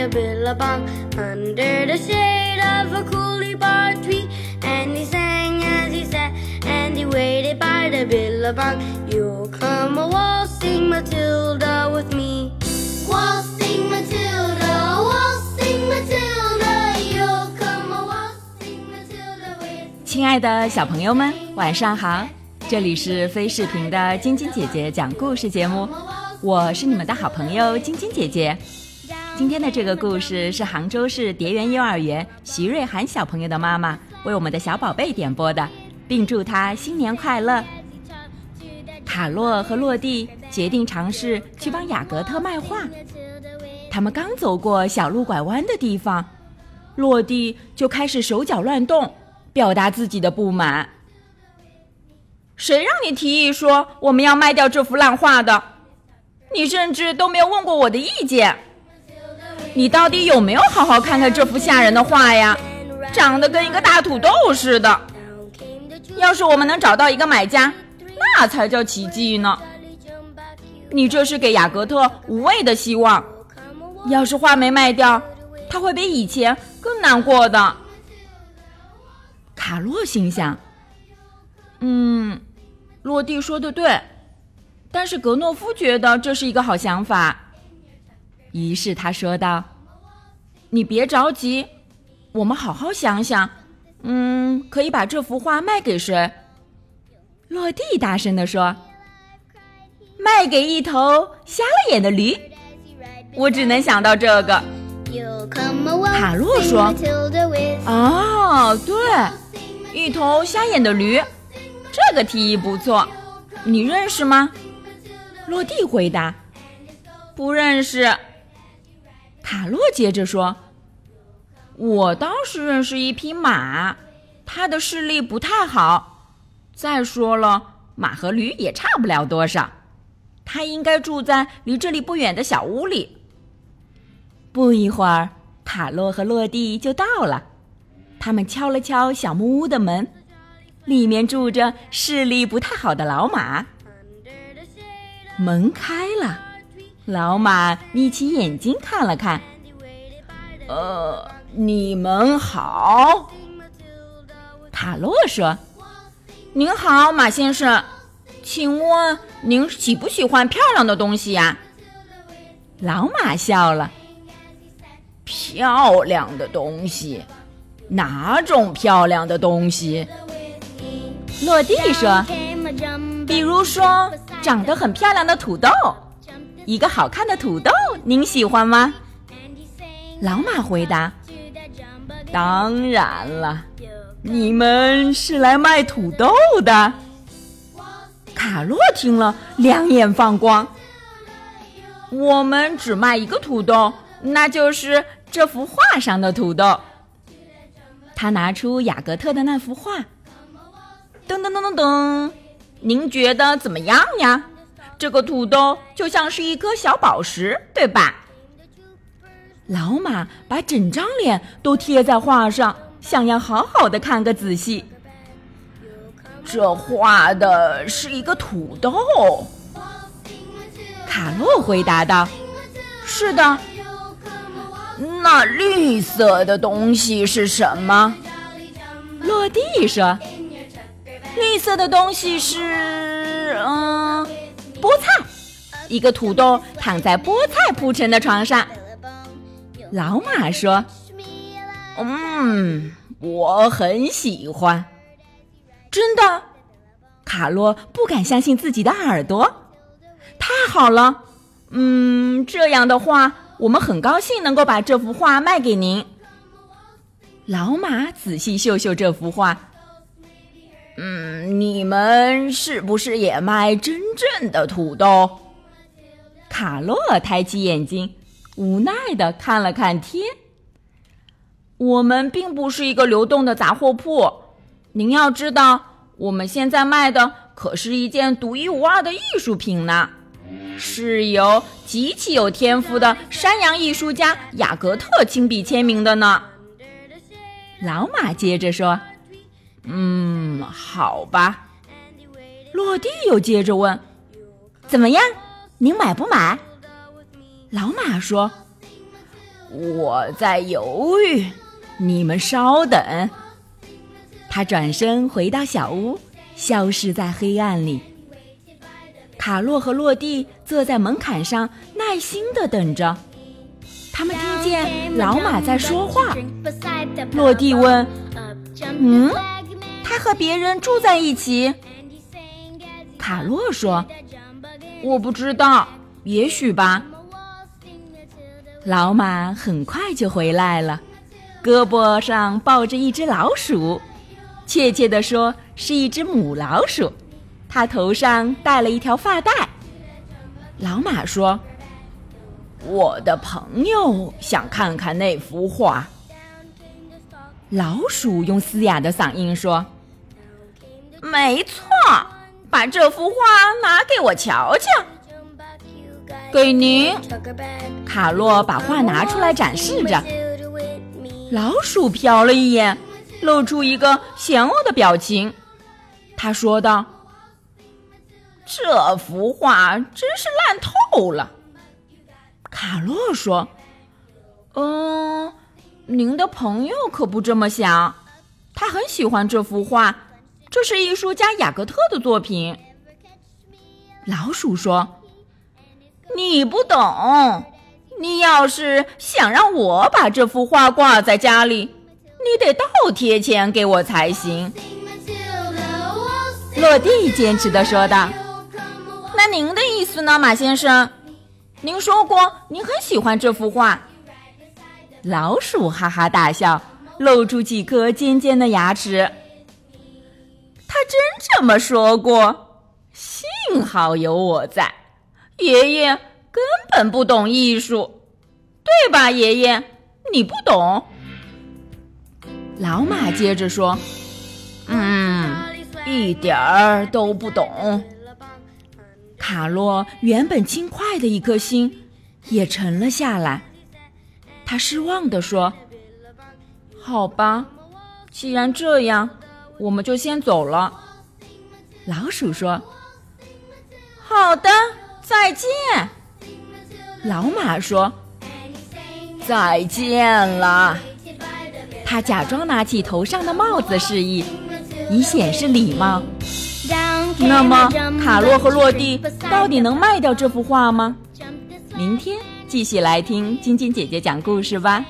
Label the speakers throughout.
Speaker 1: a billabong under the shade of a cooliebar tree. And he sang as he sat, and he waited by the billabong. You'll come a waltzing Matilda with me. Waltzing Matilda, waltzing Matilda, you'll come a waltzing Matilda with me.
Speaker 2: 亲爱的小朋友们，晚上好！这里是飞视频的晶晶姐姐讲故事节目，我是你们的好朋友晶晶姐姐。今天的这个故事是杭州市蝶园幼儿园徐瑞涵小朋友的妈妈为我们的小宝贝点播的，并祝他新年快乐。卡洛和洛蒂决定尝试去帮雅格特卖画。他们刚走过小路拐弯的地方，洛蒂就开始手脚乱动，表达自己的不满。谁让你提议说我们要卖掉这幅烂画的？你甚至都没有问过我的意见。你到底有没有好好看看这幅吓人的画呀？长得跟一个大土豆似的。要是我们能找到一个买家，那才叫奇迹呢。你这是给雅各特无谓的希望。要是画没卖掉，他会比以前更难过的。卡洛心想：“嗯，洛蒂说的对，但是格诺夫觉得这是一个好想法。”于是他说道：“你别着急，我们好好想想。嗯，可以把这幅画卖给谁？”落地大声地说：“卖给一头瞎了眼的驴。”我只能想到这个。
Speaker 1: 卡
Speaker 2: 洛说哦，对，一头瞎眼的驴，这个提议不错。你认识吗？落地回答：“不认识。”卡洛接着说：“我倒是认识一匹马，它的视力不太好。再说了，马和驴也差不了多少。它应该住在离这里不远的小屋里。”不一会儿，塔洛和洛蒂就到了。他们敲了敲小木屋的门，里面住着视力不太好的老马。门开了，老马眯起眼睛看了看。呃，你们好，塔洛说：“您好，马先生，请问您喜不喜欢漂亮的东西呀？”老马笑了。漂亮的东西，哪种漂亮的东西？落地说：“比如说，长得很漂亮的土豆，一个好看的土豆，您喜欢吗？”老马回答：“当然了，你们是来卖土豆的。”卡洛听了，两眼放光：“我们只卖一个土豆，那就是。”这幅画上的土豆，他拿出雅各特的那幅画。噔噔噔噔噔，您觉得怎么样呀？这个土豆就像是一颗小宝石，对吧？老马把整张脸都贴在画上，想要好好的看个仔细。这画的是一个土豆。卡洛回答道：“是的。”那绿色的东西是什么？落地说：“绿色的东西是……嗯，菠菜。一个土豆躺在菠菜铺成的床上。”老马说：“嗯，我很喜欢。”真的？卡洛不敢相信自己的耳朵。太好了！嗯，这样的话。我们很高兴能够把这幅画卖给您。老马仔细嗅嗅这幅画，嗯，你们是不是也卖真正的土豆？卡洛抬起眼睛，无奈的看了看天。我们并不是一个流动的杂货铺，您要知道，我们现在卖的可是一件独一无二的艺术品呢。是由极其有天赋的山羊艺术家雅格特亲笔签名的呢。老马接着说：“嗯，好吧。”落地又接着问：“怎么样？您买不买？”老马说：“我在犹豫，你们稍等。他转身回到小屋，消失在黑暗里。卡洛和洛蒂坐在门槛上，耐心的等着。他们听见老马在说话。洛蒂问：“嗯，他和别人住在一起？”卡洛说：“我不知道，也许吧。”老马很快就回来了，胳膊上抱着一只老鼠，确切地说是一只母老鼠。它头上戴了一条发带。老马说：“我的朋友想看看那幅画。”老鼠用嘶哑的嗓音说：“没错，把这幅画拿给我瞧瞧。”给您，卡洛把画拿出来展示着。老鼠瞟了一眼，露出一个嫌恶的表情。他说道：“这幅画真是烂透了。”卡洛说：“嗯，您的朋友可不这么想。他很喜欢这幅画，这是艺术家雅各特的作品。”老鼠说。你不懂，你要是想让我把这幅画挂在家里，你得倒贴钱给我才行。落地坚持的说道：“那您的意思呢，马先生？您说过您很喜欢这幅画。”老鼠哈哈大笑，露出几颗尖尖的牙齿。他真这么说过，幸好有我在。爷爷根本不懂艺术，对吧？爷爷，你不懂。老马接着说：“嗯，一点儿都不懂。”卡洛原本轻快的一颗心也沉了下来。他失望地说：“好吧，既然这样，我们就先走了。”老鼠说：“好的。”再见，老马说：“再见了。”他假装拿起头上的帽子示意，以显示礼貌。那么，卡洛和洛蒂到底能卖掉这幅画吗？明天继续来听晶晶姐姐讲故事吧。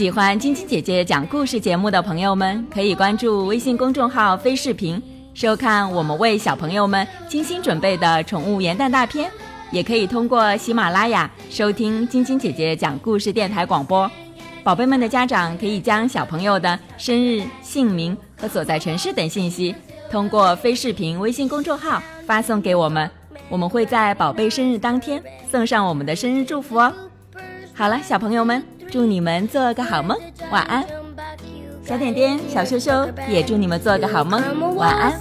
Speaker 2: 喜欢晶晶姐姐讲故事节目的朋友们，可以关注微信公众号“飞视频”。收看我们为小朋友们精心准备的宠物元旦大片，也可以通过喜马拉雅收听晶晶姐姐讲故事电台广播。宝贝们的家长可以将小朋友的生日、姓名和所在城市等信息，通过非视频微信公众号发送给我们，我们会在宝贝生日当天送上我们的生日祝福哦。好了，小朋友们，祝你们做个好梦，晚安。小点点、小羞羞也祝你们做个好梦，晚安。